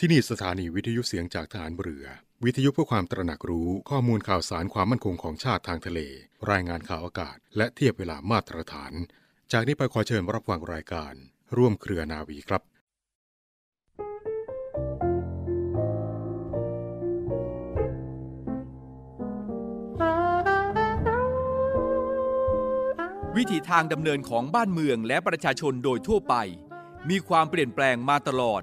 ที่นี่สถานีวิทยุเสียงจากฐานเรือ วิทยุเพื่อความตระหนักรู้ข้อมูลข่าวสารความมั่นคงของชาติทางทะเล รายงานข่าวอากาศ และเทียบเวลามาตรฐาน จากนี้ไปขอเชิญรับฟังรายการ ร่วมเครือนาวีครับวิถีทางดำเนินของบ้านเมืองและประชาชนโดยทั่วไป มีความเปลี่ยนแปลงมาตลอด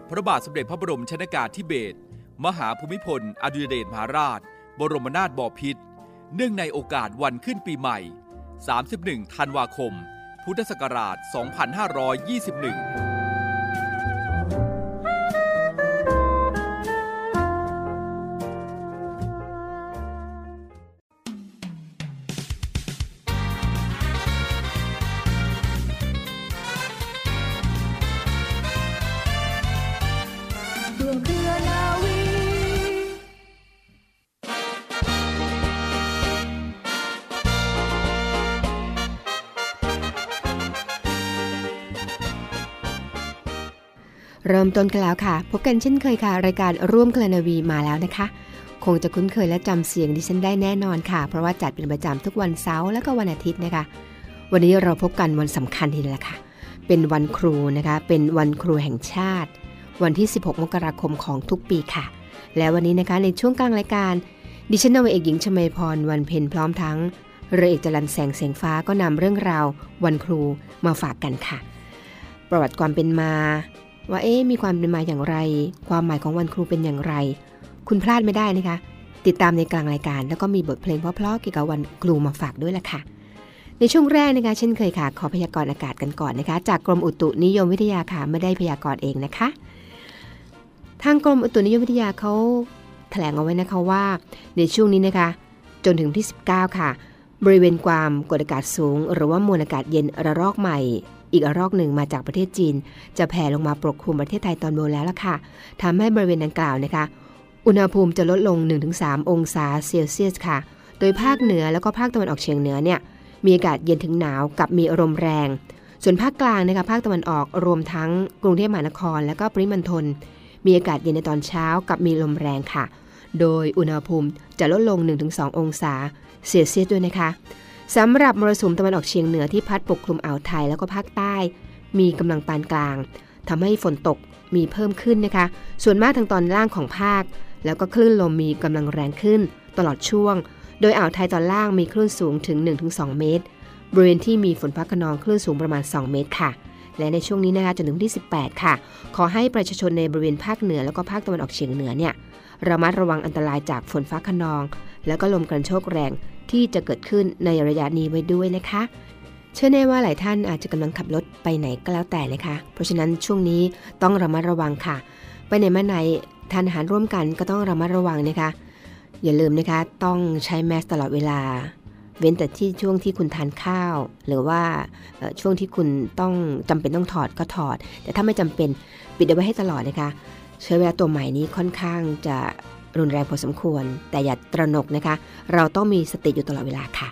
พระบาทสมเด็จพระบรมชนากาธิเบศรมหาภูมิพล อดุลยเดชมหาราช บรมนาถบพิตรเนื่องในโอกาสวันขึ้นปีใหม่ 31 ธันวาคม พุทธศักราช 2521 เริ่มต้นกันแล้วค่ะ พบกันเช่นเคยค่ะ รายการร่วมเคลนาวีมาแล้วนะคะ คงจะคุ้นเคยและจำเสียงดิฉันได้แน่นอนค่ะ เพราะว่าจัดเป็นประจำทุกวันเสาร์และก็วันอาทิตย์นะคะ วันนี้เราพบกันวันสำคัญทีเดียวละค่ะ เป็นวันครูนะคะ เป็นวันครูแห่งชาติ วันที่ 16 มกราคมของทุกปีค่ะ และวันนี้นะคะในช่วงกลางรายการ ดิฉันนาวเอกหญิงชมาพรวันเพ็ญพร้อมทั้งเรือเอกจรันแสงเสียงฟ้าก็นำเรื่องราว วันครูมาฝากกันค่ะ ประวัติความเป็นมา ว่าเอ๊มีความเป็นมาอย่างไร ความหมายของวันครูเป็นอย่างไร คุณพลาดไม่ได้นะคะ ติดตามในกลางรายการ แล้วก็มีบทเพลงเพราะๆเกี่ยวกับวันครูมาฝากด้วยล่ะค่ะ ในช่วงแรกนะคะเช่นเคยค่ะ ขอพยากรณ์อากาศกันก่อนนะคะ จากกรมอุตุนิยมวิทยาค่ะไม่ได้พยากรณ์เองนะคะ ทางกรมอุตุนิยมวิทยาเขาแถลงเอาไว้นะคะว่าในช่วงนี้นะคะ จนถึงที่ 19 ค่ะ บริเวณความกดอากาศสูง หรือว่ามวลอากาศเย็นระลอกใหม่ อีกรอกหนึ่งมาจากประเทศจีน จะแผ่ลงมาปกคลุมประเทศไทยตอนบนแล้วล่ะค่ะทำให้บริเวณดังกล่าวนะคะ อุณหภูมิจะลดลง 1-3 องศาเซลเซียสค่ะ โดยภาคเหนือแล้วก็ภาคตะวันออกเฉียงเหนือเนี่ยมีอากาศเย็นถึงหนาวกับมีลมแรง ส่วนภาคกลางนะคะภาคตะวันออกรวมทั้งกรุงเทพมหานคร และก็ปริมณฑลมีอากาศเย็นในตอนเช้ากับมีลมแรงค่ะ โดยอุณหภูมิจะลดลง 1-2 องศาเซลเซียสด้วยนะคะ สำหรับมรสุมตะวันออกเฉียงเหนือที่พัดปกคลุมอ่าวไทยแล้วก็ภาคใต้ มีกำลังปานกลางทำให้ฝนตกมีเพิ่มขึ้นนะคะ ส่วนมากทางตอนล่างของภาค แล้วก็คลื่นลมมีกำลังแรงขึ้น ตลอดช่วง โดยอ่าวไทยตอนล่างมีคลื่นสูงถึง 1-2 เมตร บริเวณที่มีฝนฟ้าขนองคลื่นสูงประมาณ 2 เมตรค่ะ และในช่วงนี้นะคะจนถึงวันที่ 18 ค่ะ ขอให้ประชาชนในบริเวณภาคเหนือแล้วก็ภาคตะวันออกเฉียงเหนือเนี่ยระมัดระวังอันตรายจากฝนฟ้าขนอง แล้วก็ลมกระโชกแรง ที่จะเกิดขึ้นในระยะนี้ไว้ด้วยนะคะ เชื่อแน่ว่าหลายท่านอาจจะกำลังขับรถไปไหนก็แล้วแต่นะคะ เพราะฉะนั้นช่วงนี้ต้องระมัดระวังค่ะ ไปไหนมาไหนทานอาหารร่วมกันก็ต้องระมัดระวังนะคะ อย่าลืมนะคะ ต้องใช้แมสตลอดเวลา เว้นแต่ที่ช่วงที่คุณทานข้าว หรือว่าช่วงที่คุณต้องจำเป็นต้องถอดก็ถอด แต่ถ้าไม่จำเป็นปิดเอาไว้ให้ตลอดนะคะใช้เวลาตัวใหม่นี้ค่อนข้างจะ รุนแรงพอสมควร แต่อย่าตระหนกนะคะ เราต้องมีสติอยู่ตลอดเวลาค่ะ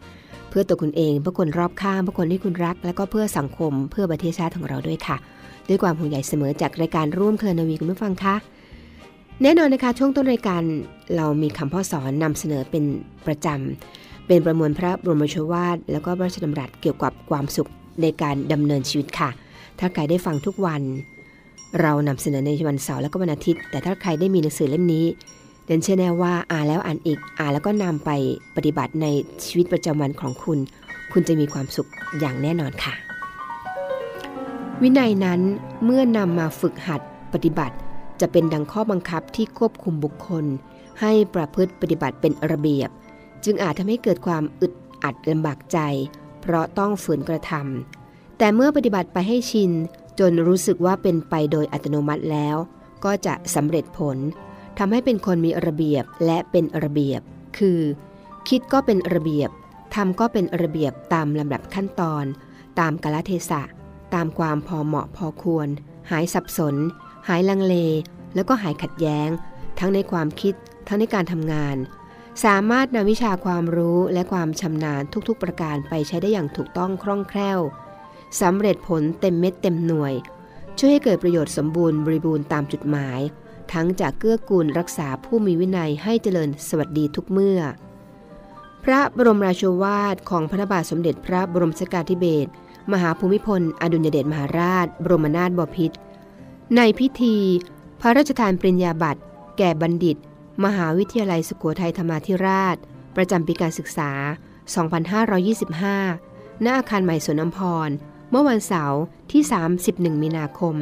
เพื่อตัวคุณเองเพื่อคนรอบข้างเพื่อคนที่คุณรัก และก็เพื่อสังคมเพื่อประเทศชาติของเราด้วยค่ะ ด้วยความห่วงใยเสมอจากรายการร่วมเคลนาวีคุณผู้ฟังคะแน่นอนนะคะช่วงต้นรายการเรามีคำพ่อสอนนำเสนอเป็นประจำเป็นประมวลพระบรมโชวาทแล้วก็พระราชดำรัสเกี่ยวกับความสุขในการดำเนินชีวิตค่ะ ถ้าใครได้ฟังทุกวัน เรานำเสนอในวันเสาร์และก็วันอาทิตย์ แต่ถ้าใครได้มีหนังสือเล่มนี้ เดนเชื่อแน่ว่าอ่านแล้วอ่านอีกอ่านแล้วก็นำไปปฏิบัติในชีวิตประจำวันของคุณ คุณจะมีความสุขอย่างแน่นอนค่ะ วินัยนั้นเมื่อนำมาฝึกหัดปฏิบัติ จะเป็นดังข้อบังคับที่ควบคุมบุคคล ให้ประพฤติปฏิบัติเป็นระเบียบ จึงอาจทำให้เกิดความอึดอัดลำบากใจ เพราะต้องฝืนกระทำแต่เมื่อปฏิบัติไปให้ชิน จนรู้สึกว่าเป็นไปโดยอัตโนมัติแล้ว ก็จะสำเร็จผล ทำให้เป็นคนมีระเบียบและเป็นระเบียบ คือ คิดก็เป็นระเบียบทำก็เป็นระเบียบตามลำดับขั้นตอน ตามกาลเทศะ ตามความพอเหมาะพอควร หายสับสน หายลังเล แล้วก็หายขัดแย้ง ทั้งในความคิด ทั้งในการทำงาน สามารถนำวิชาความรู้และความชำนาญทุกๆประการไปใช้ได้อย่างถูกต้องคล่องแคล่วสำเร็จผลเต็มเม็ดเต็มหน่วย ช่วยให้เกิดประโยชน์สมบูรณ์บริบูรณ์ตามจุดหมาย ทั้งจากเกื้อกูลรักษาผู้มีวินัยให้เจริญสวัสดีทุกเมื่อ พระบรมราชวาทของพระบาทสมเด็จพระบรมชกาธิเบศรมหาภูมิพล อดุลยเดชมหาราช บรมนาถบพิตรในพิธี พระราชทานปริญญาบัตร แก่บัณฑิต มหาวิทยาลัยสุโขทัยธรรมาธิราช ประจำปีการศึกษา 2525 ณ อาคารใหม่สวนอัมพร เมื่อวันเสาร์ที่ 31 มีนาคม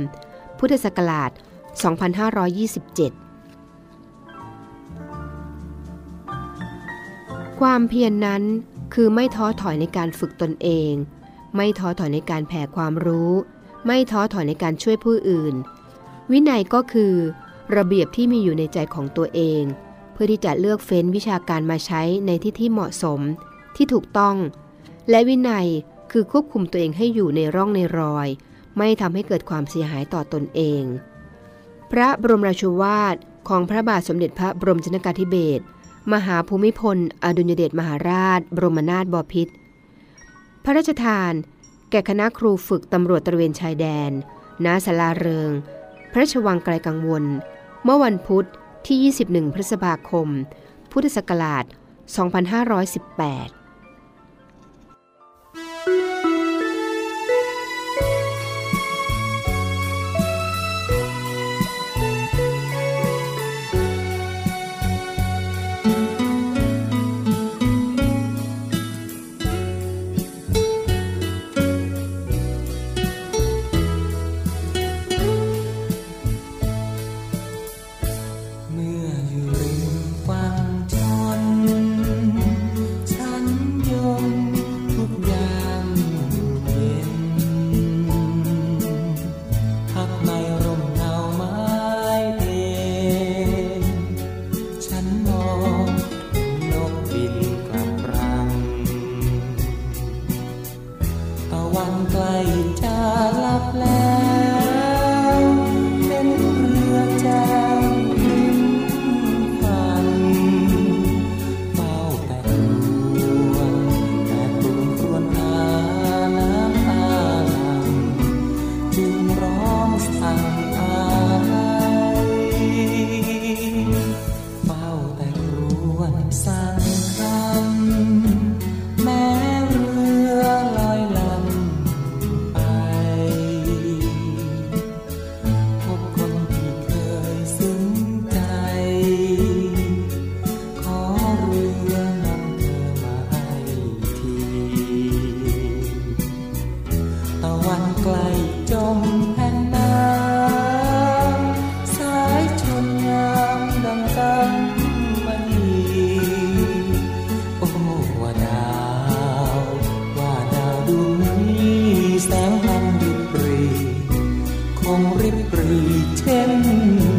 พุทธศักราช 2527 ความเพียรนนั้นคือไม่ท้อถอยในการฝึกตนเอง ไม่ท้อถอยในการแผ่ความรู้ ไม่ท้อถอยในการช่วยผู้อื่น วินัยก็คือระเบียบที่มีอยู่ในใจของตัวเอง เพื่อที่จะเลือกเฟ้นวิชาการมาใช้ในที่ที่เหมาะสม ที่ถูกต้อง และวินัยคือควบคุมตัวเองให้อยู่ในร่องในรอย ไม่ทำให้เกิดความเสียหายต่อตนเอง พระบรมราชวาทของพระบาทสมเด็จพระบรมชนกาธิเบศรมหาภูมิพล อดุลยเดชมหาราช บรมนาถบพิตรพระราชทาน แก่คณะครูฝึกตำรวจตระเวนชายแดนณศาลาเริง พระราชวังไกลกังวล เมื่อวันพุธที่ 21 พฤษภาคม พุทธศักราช 2518ิบปรีเช่น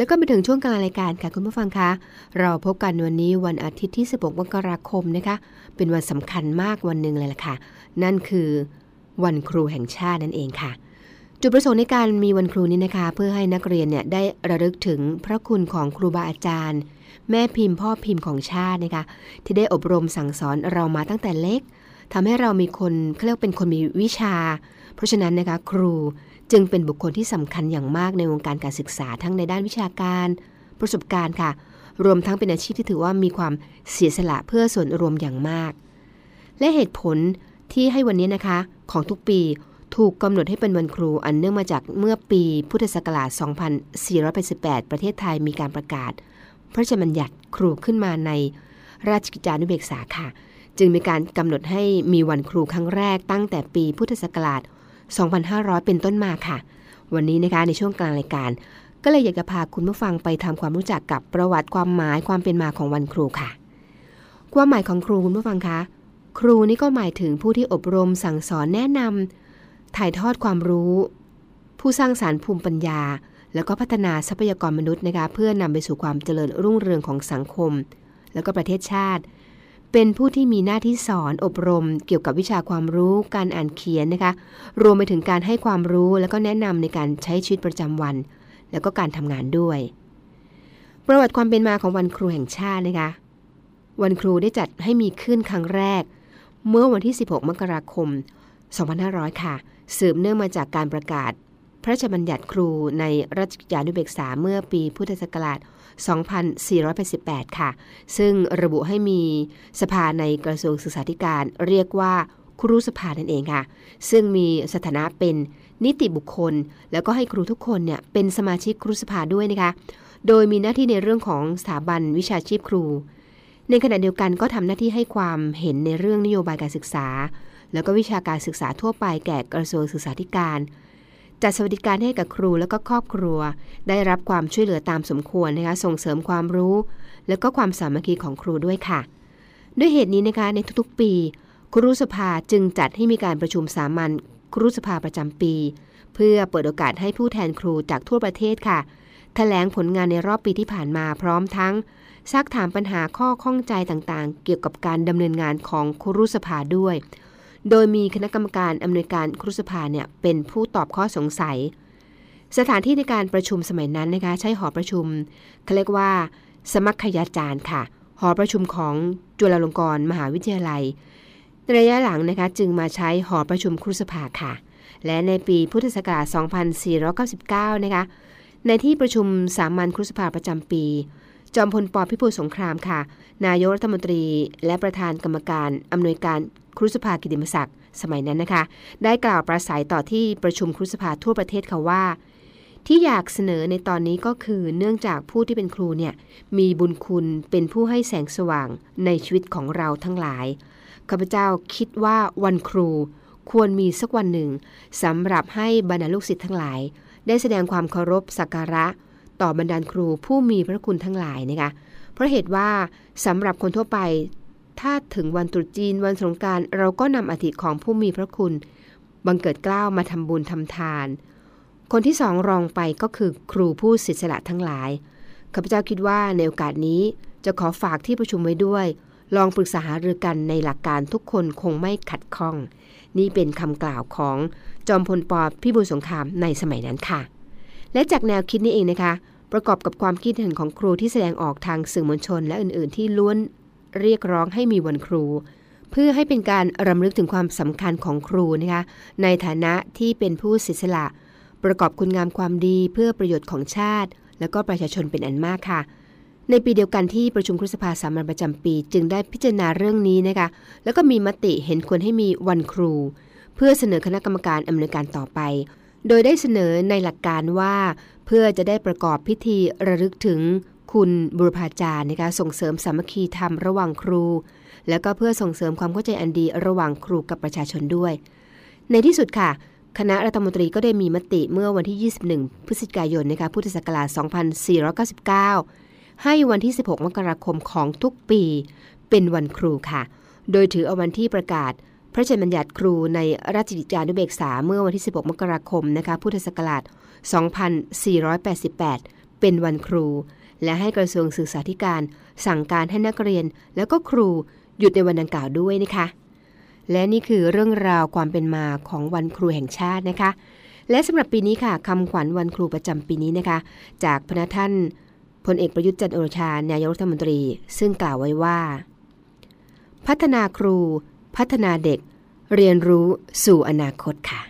แล้วก็มาถึงช่วงกลางรายการค่ะคุณผู้ฟังคะ เราพบกันวันนี้วันอาทิตย์ที่ 16 มกราคมนะคะ เป็นวันสำคัญมากวันหนึ่งเลยล่ะค่ะ นั่นคือวันครูแห่งชาตินั่นเองค่ะ จุดประสงค์ในการมีวันครูนี้นะคะ เพื่อให้นักเรียนเนี่ยได้ระลึกถึงพระคุณของครูบาอาจารย์ แม่พิมพ์พ่อพิมพ์ของชาตินะคะที่ได้อบรมสั่งสอนเรามาตั้งแต่เล็กทำให้เรามีคนเขาเรียกเป็นคนมีวิชา เพราะฉะนั้นนะคะครู จึงเป็นบุคคลที่สำคัญอย่างมากในวงการการศึกษาทั้งในด้านวิชาการ ประสบการณ์ค่ะ รวมทั้งเป็นอาชีพที่ถือว่ามีความเสียสละเพื่อส่วนรวมอย่างมาก และเหตุผลที่ให้วันนี้นะคะของทุกปีถูกกำหนดให้เป็นวันครูอันเนื่องมาจากเมื่อปีพุทธศักราช 2488 ประเทศไทยมีการประกาศ พระราชบัญญัติครูขึ้นมาในราชกิจจานุเบกษาค่ะ จึงมีการกำหนดให้มีวันครูครั้งแรกตั้งแต่ปีพุทธศักราช 2500 เป็นต้นมาค่ะ วันนี้นะคะในช่วงกลางรายการ ก็เลยอยากจะพาคุณผู้ฟังไปทำความรู้จักกับประวัติความหมายความเป็นมาของวันครูค่ะ ความหมายของครูคุณผู้ฟังคะ ครูนี่ก็หมายถึงผู้ที่อบรมสั่งสอนแนะนำถ่ายทอดความรู้ ผู้สร้างสารรค์ภูมิปัญญา แล้วก็พัฒนาทรัพยากรมนุษย์นะคะเพื่อนำไปสู่ความเจริญรุ่งเรืองของสังคม แล้วก็ประเทศชาติ เป็นผู้ที่มีหน้าที่สอนอบรม เกี่ยวกับวิชาความรู้การอ่านเขียนนะคะ รวมไปถึงการให้ความรู้แล้วก็แนะนำในการใช้ชีวิตประจำวัน แล้วก็การทำงานด้วย ประวัติความเป็นมาของวันครูแห่งชาตินะคะ วันครูได้จัดให้มีขึ้นครั้งแรก เมื่อวันที่ 16 มกราคม 2500 ค่ะ สืบเนื่องมาจากการประกาศ พระราชบัญญัติครูในราชกิจจานุเบกษาเมื่อปีพุทธศักราช 2488 ค่ะ ซึ่งระบุให้มีสภาในกระทรวงศึกษาธิการเรียกว่าครูสภานั่นเองค่ะ ซึ่งมีสถานะเป็นนิติบุคคล แล้วก็ให้ครูทุกคนเนี่ยเป็นสมาชิกครูสภาด้วยนะคะ โดยมีหน้าที่ในเรื่องของสถาบันวิชาชีพครู ในขณะเดียวกันก็ทำหน้าที่ให้ความเห็นในเรื่องนโยบายการศึกษา แล้วก็วิชาการศึกษาทั่วไปแก่กระทรวงศึกษาธิการ จัดสวัสดิการให้กับครูและก็ครอบครัว ได้รับความช่วยเหลือตามสมควรนะคะส่งเสริมความรู้ และก็ความสามัคคีของครูด้วยค่ะ ด้วยเหตุนี้นะคะในทุกๆ ปี ครูสภาจึงจัดให้มีการประชุมสามัญครูสภาประจำปี เพื่อเปิดโอกาสให้ผู้แทนครูจากทั่วประเทศค่ะแถลงผลงานในรอบปีที่ผ่านมาพร้อมทั้งซักถามปัญหาข้อข้องใจต่างๆ เกี่ยวกับการดำเนินงานของครูสภาด้วย โดยมีคณะกรรมการอำนวยการครูสภาเนี่ยเป็นผู้ตอบข้อสงสัย สถานที่ในการประชุมสมัยนั้นนะคะใช้หอประชุมเขาเรียกว่า สมัคยาจารย์ค่ะ หอประชุมของจุฬาลงกรณ์มหาวิทยาลัยระยะหลังนะคะจึงมาใช้หอประชุมครูสภาค่ะ และในปีพุทธศักราช 2499 นะคะในที่ประชุมสามัญครูสภาประจำปี จอมพลปพิบูลสงครามค่ะ นายกรัฐมนตรี และประธานกรรมการอำนวยการครูสภากิติมศักดิ์สมัยนั้นนะคะ ได้กล่าวประสัยต่อที่ประชุมครูสภาทั่วประเทศค่ะว่า ที่อยากเสนอในตอนนี้ก็คือเนื่องจากผู้ที่เป็นครูเนี่ยมีบุญคุณเป็นผู้ให้แสงสว่างในชีวิตของเราทั้งหลายข้าพเจ้าคิดว่าวันครูควรมีสักวันหนึ่งสำหรับให้บรรดาลูกศิษย์ทั้งหลาย ได้แสดงความเคารพสักการะ ต่อบรรดาครูผู้มีพระคุณทั้งหลายนะคะ เพราะเหตุว่าสำหรับคนทั่วไป ถ้าถึงวันตรุษจีนวันสงการเราก็นำอธิของผู้มีพระคุณ บังเกิดกล้าวมาทำบุญทำทาน คนที่สองรองไปก็คือครูผู้ศิษละทั้งหลายข้าพเจ้าคิดว่าในโอกาสนี้จะขอฝากที่ประชุมไว้ด้วย ลองปรึกษาหารือกันในหลักการทุกคนคงไม่ขัดข้อง นี่เป็นคำกล่าวของจอมพลปอพิบูลสงครามในสมัยนั้นค่ะ และจากแนวคิดนี้เองนะคะ ประกอบกับความคิดเห็นของครูที่แสดงออกทางสื่อมวลชน และอื่น ๆ ที่ล้วนเรียกร้องให้มีวันครู เพื่อให้เป็นการรำลึกถึงความสำคัญของครูนะคะในฐานะที่เป็นผู้ศิษละ ประกอบคุณงามความดีเพื่อประโยชน์ของชาติ และก็ประชาชนเป็นอันมากค่ะ ในปีเดียวกันที่ประชุมครุสภาสามัญประจำปี จึงได้พิจารณาเรื่องนี้นะคะแล้วก็มีมติเห็นควรให้มีวันครู เพื่อเสนอคณะกรรมการอำนวยการต่อไป โดยได้เสนอในหลักการว่า พื่อจะได้ประกอบพิธีระลึกถึงคุณบุรพาจารย์นะคะส่งเสริมสามัคคีธรรมระหว่างครู แล้วก็เพื่อส่งเสริมความเข้าใจอันดีระหว่างครูกับประชาชนด้วย ในที่สุดค่ะ คณะรัฐมนตรีก็ได้มีมติเมื่อวันที่ 21 พฤศจิกายนนะคะพุทธศักราช 2499 ให้วันที่ 16 มกราคมของทุกปี เป็นวันครูค่ะ โดยถือเอาวันที่ประกาศพระราชบัญญัติครูในราชกิจจานุเบกษาเมื่อวันที่ 16 มกราคมนะคะพุทธศักราช 2488 เป็นวันครู และให้กระทรวงศึกษาธิการ สั่งการให้นักเรียนแล้วก็ครูหยุดในวันดังกล่าวด้วยนะคะ และนี่คือเรื่องราวความเป็นมาของวันครูแห่งชาตินะคะ และสำหรับปีนี้ค่ะคำขวัญวันครูประจำปีนี้นะคะ จากพระท่านพลเอกประยุทธ์จันทร์โอชานายกรัฐมนตรี ซึ่งกล่าวไว้ว่า พัฒนาครู พัฒนาเด็ก เรียนรู้สู่อนาคตค่ะ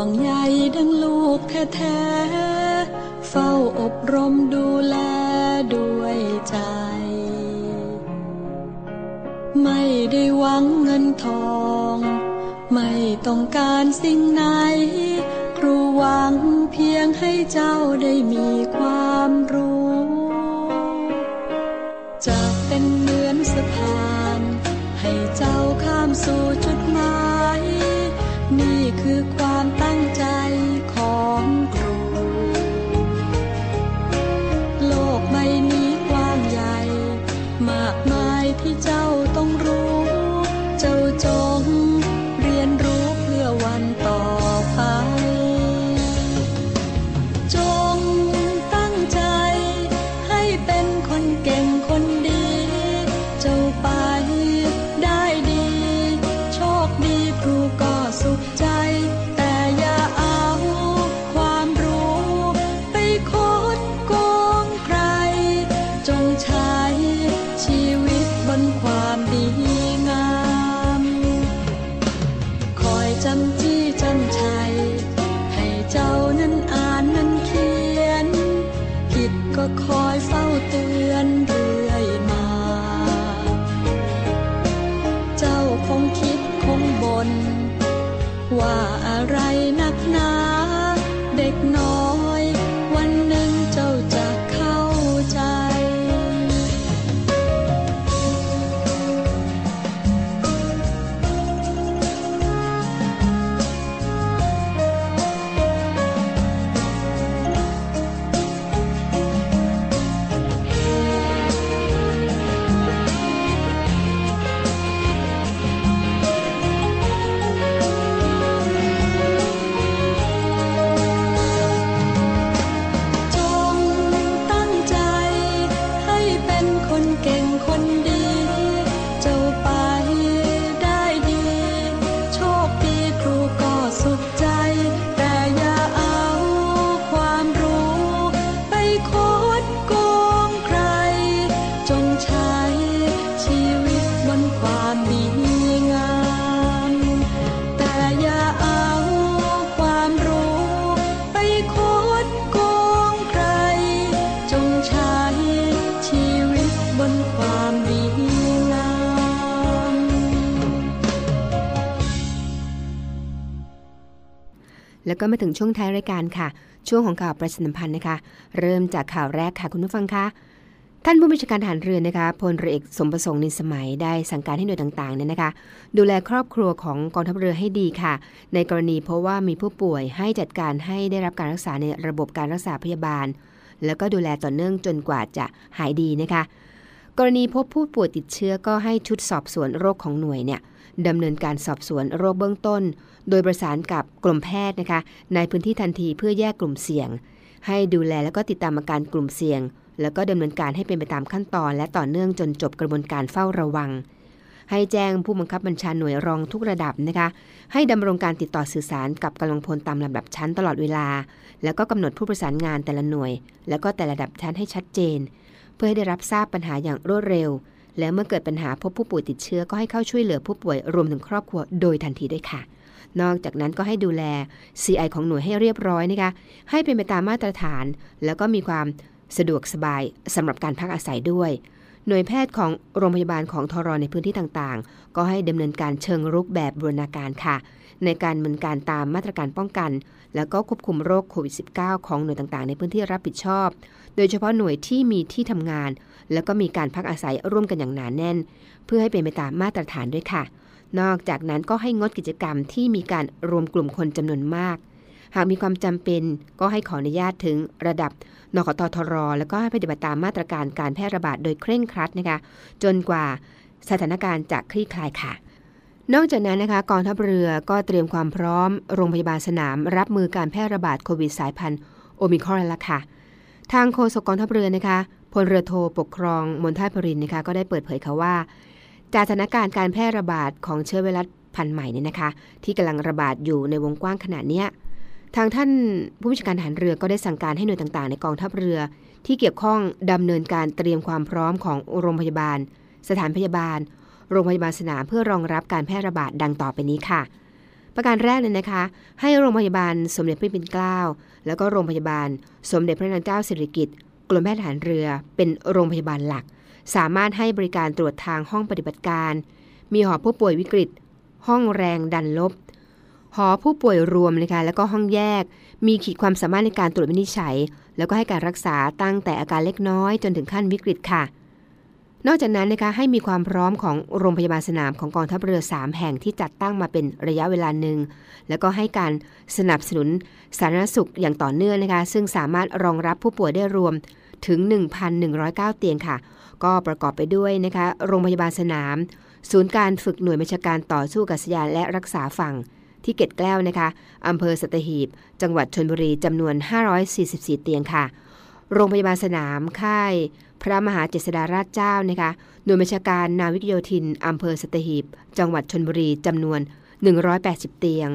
วงใยดังลูกแท้ๆ เฝ้าอบรมดูแลด้วยใจ ไม่ได้หวังเงินทอง ไม่ต้องการสิ่งไหน ครูหวังเพียงให้เจ้าได้มีความรู้ จะเป็นเหมือนสะพาน ให้เจ้าข้ามสู่จุดหมาย คนเก่งคน ก็มาถึงช่วงท้ายรายการค่ะ ช่วงของข่าวประชาสัมพันธ์นะคะ เริ่มจากข่าวแรกค่ะคุณผู้ฟังคะท่านผู้บัญชาการทหารเรือนะคะพลเรือเอกสมประสงค์นินสมัยได้สั่งการให้หน่วยต่างๆเนี่ยนะคะ ดูแลครอบครัวของกองทัพเรือให้ดีค่ะ ในกรณีเพราะว่ามีผู้ป่วยให้จัดการให้ได้รับการรักษาในระบบการรักษาพยาบาล แล้วก็ดูแลต่อเนื่องจนกว่าจะหายดีนะคะ กรณีพบผู้ป่วยติดเชื้อก็ให้ชุดสอบสวนโรคของหน่วยเนี่ย ดำเนินการสอบสวนโรคเบื้องต้น โดยประสานกับกรมแพทย์นะคะในพื้นที่ทันทีเพื่อแยกกลุ่มเสี่ยง ให้ดูแลแล้วก็ติดตามอาการกลุ่มเสี่ยง แล้วก็ดำเนินการให้เป็นไปตามขั้นตอน และต่อเนื่องจนจบกระบวนการเฝ้าระวัง ให้แจ้งผู้บังคับบัญชาหน่วยรองทุกระดับนะคะให้ดำรงการติดต่อสื่อสารกับกำลังพลตามลำดับชั้นตลอดเวลา แล้วก็กำหนดผู้ประสานงานแต่ละหน่วย แล้วก็แต่ละระดับชั้นให้ชัดเจน เพื่อให้ได้รับทราบปัญหาอย่างรวดเร็ว และเมื่อเกิดปัญหาพบผู้ป่วยติดเชื้อก็ให้เข้าช่วยเหลือผู้ป่วยรวมถึงครอบครัวโดยทันทีด้วยค่ะ นอกจากนั้นก็ให้ดูแล CI ของหน่วยให้เรียบร้อยนะคะให้เป็นไปตามมาตรฐาน แล้วก็มีความสะดวกสบายสำหรับการพักอาศัยด้วย หน่วยแพทย์ของโรงพยาบาลของทรในพื้นที่ต่างๆ ก็ให้ดำเนินการเชิงรุกแบบบูรณาการค่ะ ในการดำเนินการตามมาตรการป้องกัน แล้วก็ควบคุมโรคโควิด -19 ของหน่วยต่างๆ ในพื้นที่รับผิดชอบ โดยเฉพาะหน่วยที่มีที่ทำงาน แล้วก็มีการพักอาศัยร่วมกันอย่างหนานแน่น เพื่อให้เป็นไปตามมาตรฐานด้วยค่ะ นอกจากนั้นก็ให้งดกิจกรรมที่มีการรวมกลุ่มคนจำนวนมาก หากมีความจำเป็นก็ให้ขออนุญาตถึงระดับนกตทร แล้วก็ให้ปฏิบัติตามมาตรการการแพร่ระบาดโดยเคร่งครัดนะคะ จนกว่าสถานการณ์จะคลี่คลายค่ะ นอกจากนั้นนะคะกองทัพเรือก็เตรียมความพร้อมโรงพยาบาลสนาม รับมือการแพร่ระบาดโควิดสายพันธุ์โอมิครอนแล้วค่ะ ทางโฆษกกองทัพเรือนะคะพลเรือโทปกครองมนทาพรินนะคะก็ได้เปิดเผยค่ะว่า จากสถานการณ์การแพร่ระบาดของเชื้อไวรัสพันธุ์ใหม่เนี่ยนะคะ ที่กำลังระบาดอยู่ในวงกว้างขนาดเนี้ยทางท่านผู้บัญชาการทหารเรือก็ได้สั่งการให้หน่วยต่างๆ ในกองทัพเรือ ที่เกี่ยวข้องดำเนินการเตรียมความพร้อมของโรงพยาบาล สถานพยาบาล โรงพยาบาลสนามเพื่อรองรับการแพร่ระบาดดังต่อไปนี้ค่ะ ประการแรกเลยนะคะ ให้โรงพยาบาลสมเด็จพระปิ่นเกล้าแล้วก็โรงพยาบาล สมเด็จพระนางเจ้าสิริกิติ์กรมแพทย์ทหารเรือเป็นโรงพยาบาลหลัก สามารถให้บริการตรวจทางห้องปฏิบัติการ มีหอผู้ป่วยวิกฤต ห้องแรงดันลบ หอผู้ป่วยรวมนะคะแล้วก็ห้องแยก มีขีดความสามารถในการตรวจวินิจฉัย แล้วก็ให้การรักษาตั้งแต่อาการเล็กน้อยจนถึงขั้นวิกฤตค่ะ นอกจากนั้นนะคะให้มีความพร้อมของโรงพยาบาลสนามของกองทัพเรือ 3 แห่งที่จัดตั้งมาเป็นระยะเวลาหนึ่ง แล้วก็ให้การสนับสนุนสาธารณสุขอย่างต่อเนื่องนะคะ ซึ่งสามารถรองรับผู้ป่วยได้รวมถึง 1,109 เตียงค่ะ ก็ประกอบไปด้วยนะคะ โรงพยาบาลสนาม ศูนย์การฝึกหน่วยบัญชาการต่อสู้กับสยานและรักษาฝั่งที่เกตแก้วนะคะอำเภอสัตหีบ จังหวัดชนบุรีจำนวน 544 เตียงค่ะ โรงพยาบาลสนามค่าย พระมหาเจษฎาราชเจ้านะคะหน่วยบัญชาการนาวิกโยธินอำเภอสตหีบ จังหวัดชนบุรีจำนวน 180 เตียง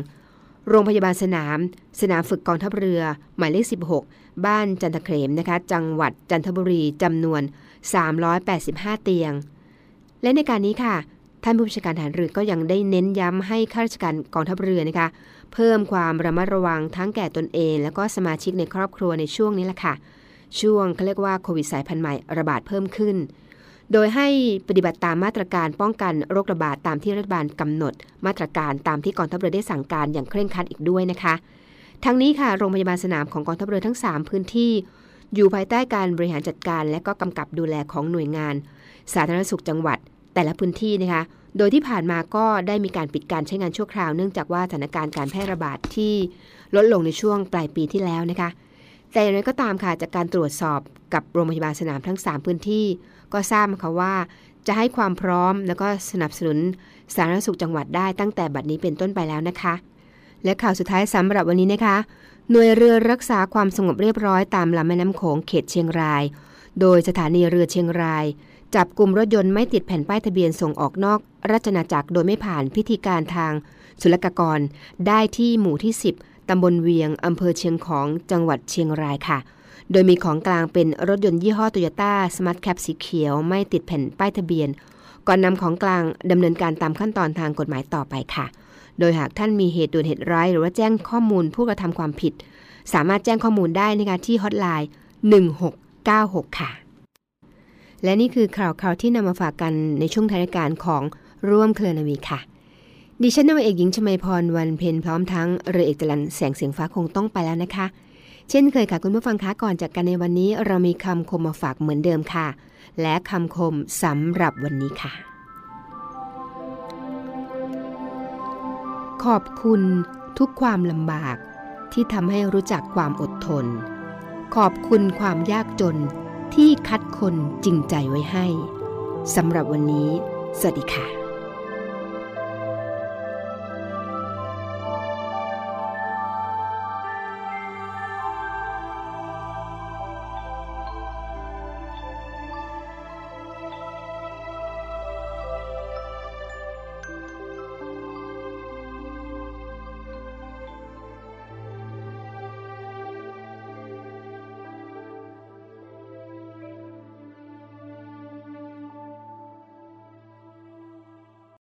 โรงพยาบาลสนาม สนามฝึกกองทัพเรือ หมายเลข 16 บ้านจันทเขมนะคะจังหวัดจันทบุรีจำนวน 385 เตียง และในการนี้ค่ะ ท่านผู้บัญชาการทหารเรือก็ยังได้เน้นย้ำให้ข้าราชการกองทัพเรือนะคะเพิ่มความระมัดระวังทั้งแก่ตนเอง และก็สมาชิกในครอบครัวในช่วงนี้แหละค่ะ ช่วงเขาเรียกว่าโควิดสายพันธุ์ใหม่ระบาดเพิ่มขึ้น โดยให้ปฏิบัติตามมาตรการป้องกันโรคระบาดตามที่รัฐบาลกำหนด มาตรการตามที่กองทัพเรือได้สั่งการอย่างเคร่งครัดอีกด้วยนะคะ ทั้งนี้ค่ะโรงพยาบาลสนามของกองทัพเรือทั้ง 3 พื้นที่ อยู่ภายใต้การบริหารจัดการ และก็กำกับดูแลของหน่วยงาน สาธารณสุขจังหวัด แต่ละพื้นที่นะคะโดยที่ผ่านมาก็ได้มีการปิดการใช้งานชั่วคราว เนื่องจากว่าสถานการณ์การแพร่ระบาดที่ลดลงในช่วงปลายปีที่แล้วนะคะ แต่อย่างไรก็ตามค่ะจากการตรวจสอบกับโรงพยาบาลสนามทั้ง 3 พื้นที่ ก็ทราบมาว่าจะให้ความพร้อมแล้วก็สนับสนุนสาธารณสุขจังหวัดได้ตั้งแต่บัดนี้เป็นต้นไปแล้วนะคะ และข่าวสุดท้ายสำหรับวันนี้นะคะ หน่วยเรือรักษาความสงบเรียบร้อยตามลำแม่น้ำโขงเขตเชียงราย โดยสถานีเรือเชียงราย จับกลุ่มรถยนต์ไม่ติดแผ่นป้ายทะเบียนส่งออกนอก ราชนาจักรโดยไม่ผ่านพิธีการทางศุลกากร ได้ที่หมู่ที่ 10 ตำบลเวียง อำเภอเชียงของ จังหวัดเชียงรายค่ะ โดยมีของกลางเป็นรถยนต์ยี่ห้อโตโยต้า Smart Cab สีเขียว ไม่ติดแผ่นป้ายทะเบียน ก่อนนำของกลางดำเนินการตามขั้นตอนทางกฎหมายต่อไปค่ะ โดยหากท่านมีเหตุด่วนเหตุร้ายหรือว่าแจ้งข้อมูลผู้กระทำความผิด สามารถแจ้งข้อมูลได้นะคะที่ฮอตไลน์ 1696 ค่ะ และนี่คือข่าวข่าวที่นำมาฝากกันในช่วงท้ายรายการของร่วมเคลอนาวีค่ะ ดิฉันนาวเอกหญิงชมาพรวันเพ็ญพร้อมทั้งเรือเอกจรันแสงเสียงฟ้าคงต้องไปแล้วนะคะ เช่นเคยค่ะคุณผู้ฟังคะก่อนจากกันในวันนี้ เรามีคำคมมาฝากเหมือนเดิมค่ะ และคำคมสำหรับวันนี้ค่ะ ขอบคุณทุกความลำบากที่ทำให้รู้จักความอดทน ขอบคุณความยากจนที่คัดคนจริงใจไว้ให้สำหรับวันนี้ สวัสดีค่ะ